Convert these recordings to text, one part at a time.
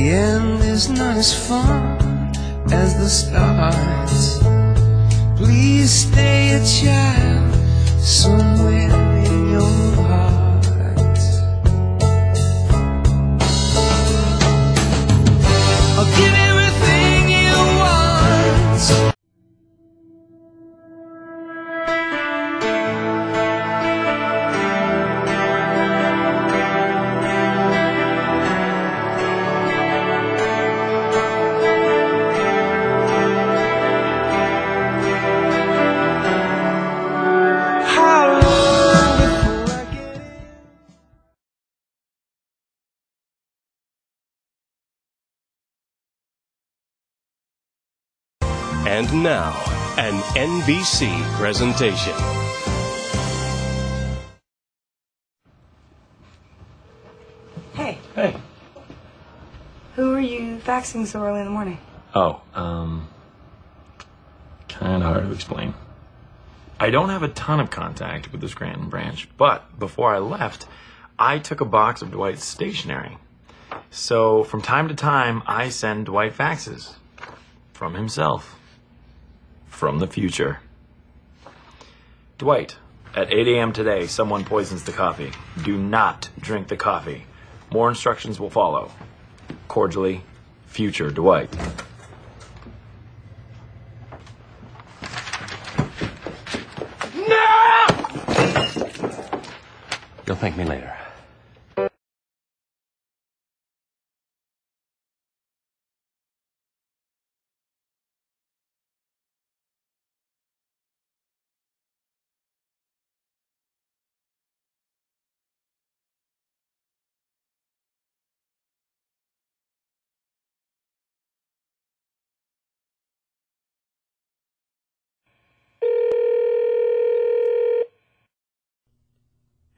The end is not as far as the start. Please stay a child somewhere in your heart. I'll give it And now, an NBC presentation. Hey, Hey. who are you faxing so early in the morning? Oh, um, kind of hard to explain. I don't have a ton of contact with the Scranton branch, but before I left, I took a box of Dwight's stationery. So from time to time, I send Dwight faxes from himself, from the future. Dwight, at 8 a.m. today, someone poisons the coffee. Do not drink the coffee. More instructions will follow. Cordially, future Dwight. No! You'll thank me later.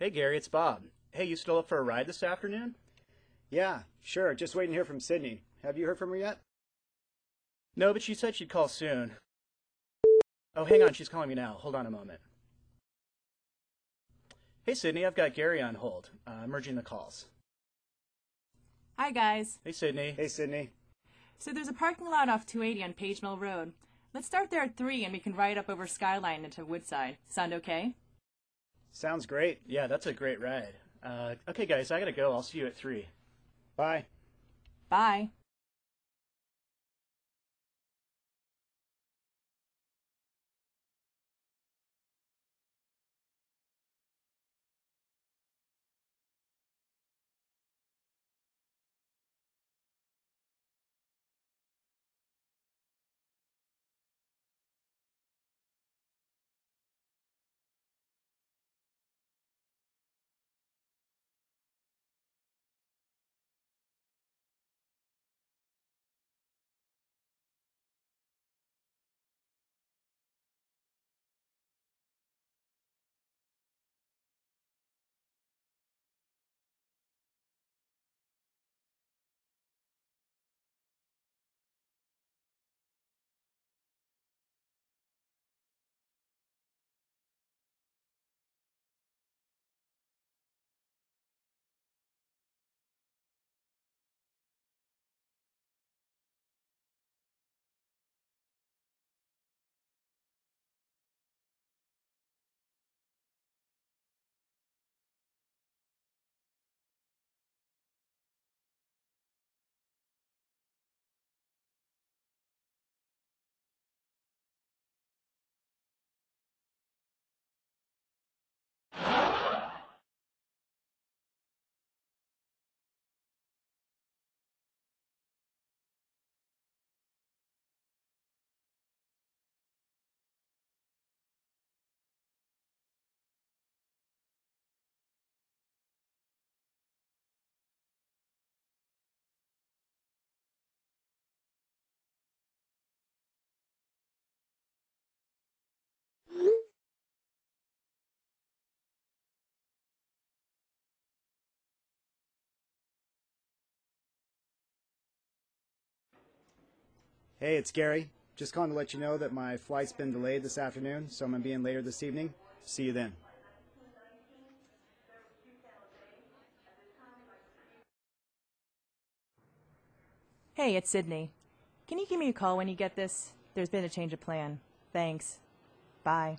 Hey Gary, it's Bob. Hey, you still up for a ride this afternoon? Yeah, sure. Just waiting to hear from Sydney. Have you heard from her yet? No, but she said she'd call soon. Oh, hang on, she's calling me now. Hold on a moment. Hey Sydney, I've got Gary on hold. Uh, merging the calls. Hi, guys. Hey Sydney. Hey, Sydney. So there's a parking lot off 280 on Page Mill Road. Let's start there at 3 and we can ride up over Skyline into Woodside. Sound okay? Sounds great. Yeah, that's a great ride. Uh, okay, guys, I gotta go. I'll see you at three. Bye. Bye. Hey, it's Gary. Just calling to let you know that my flight's been delayed this afternoon, so I'm going to be in later this evening. See you then. Hey, it's Sydney. Can you give me a call when you get this? There's been a change of plan. Thanks. Bye.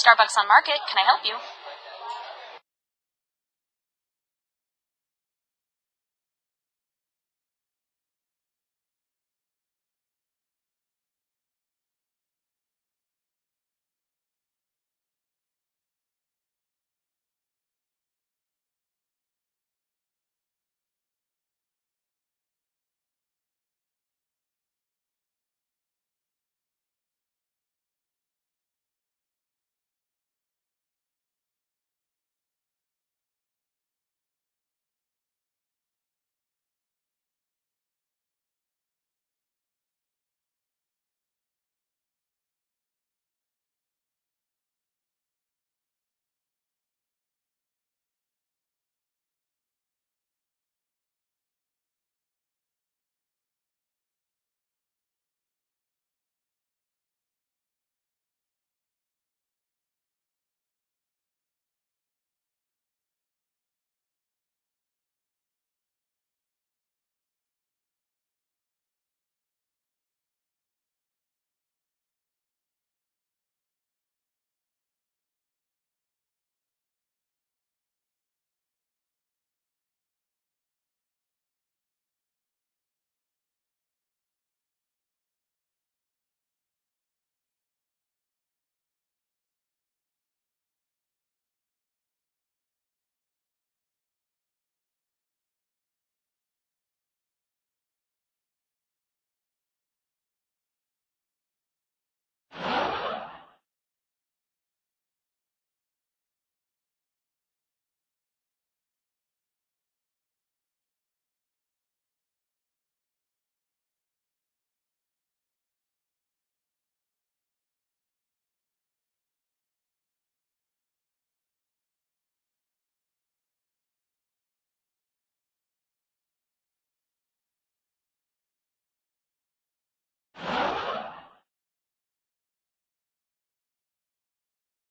Starbucks on Market, can I help you?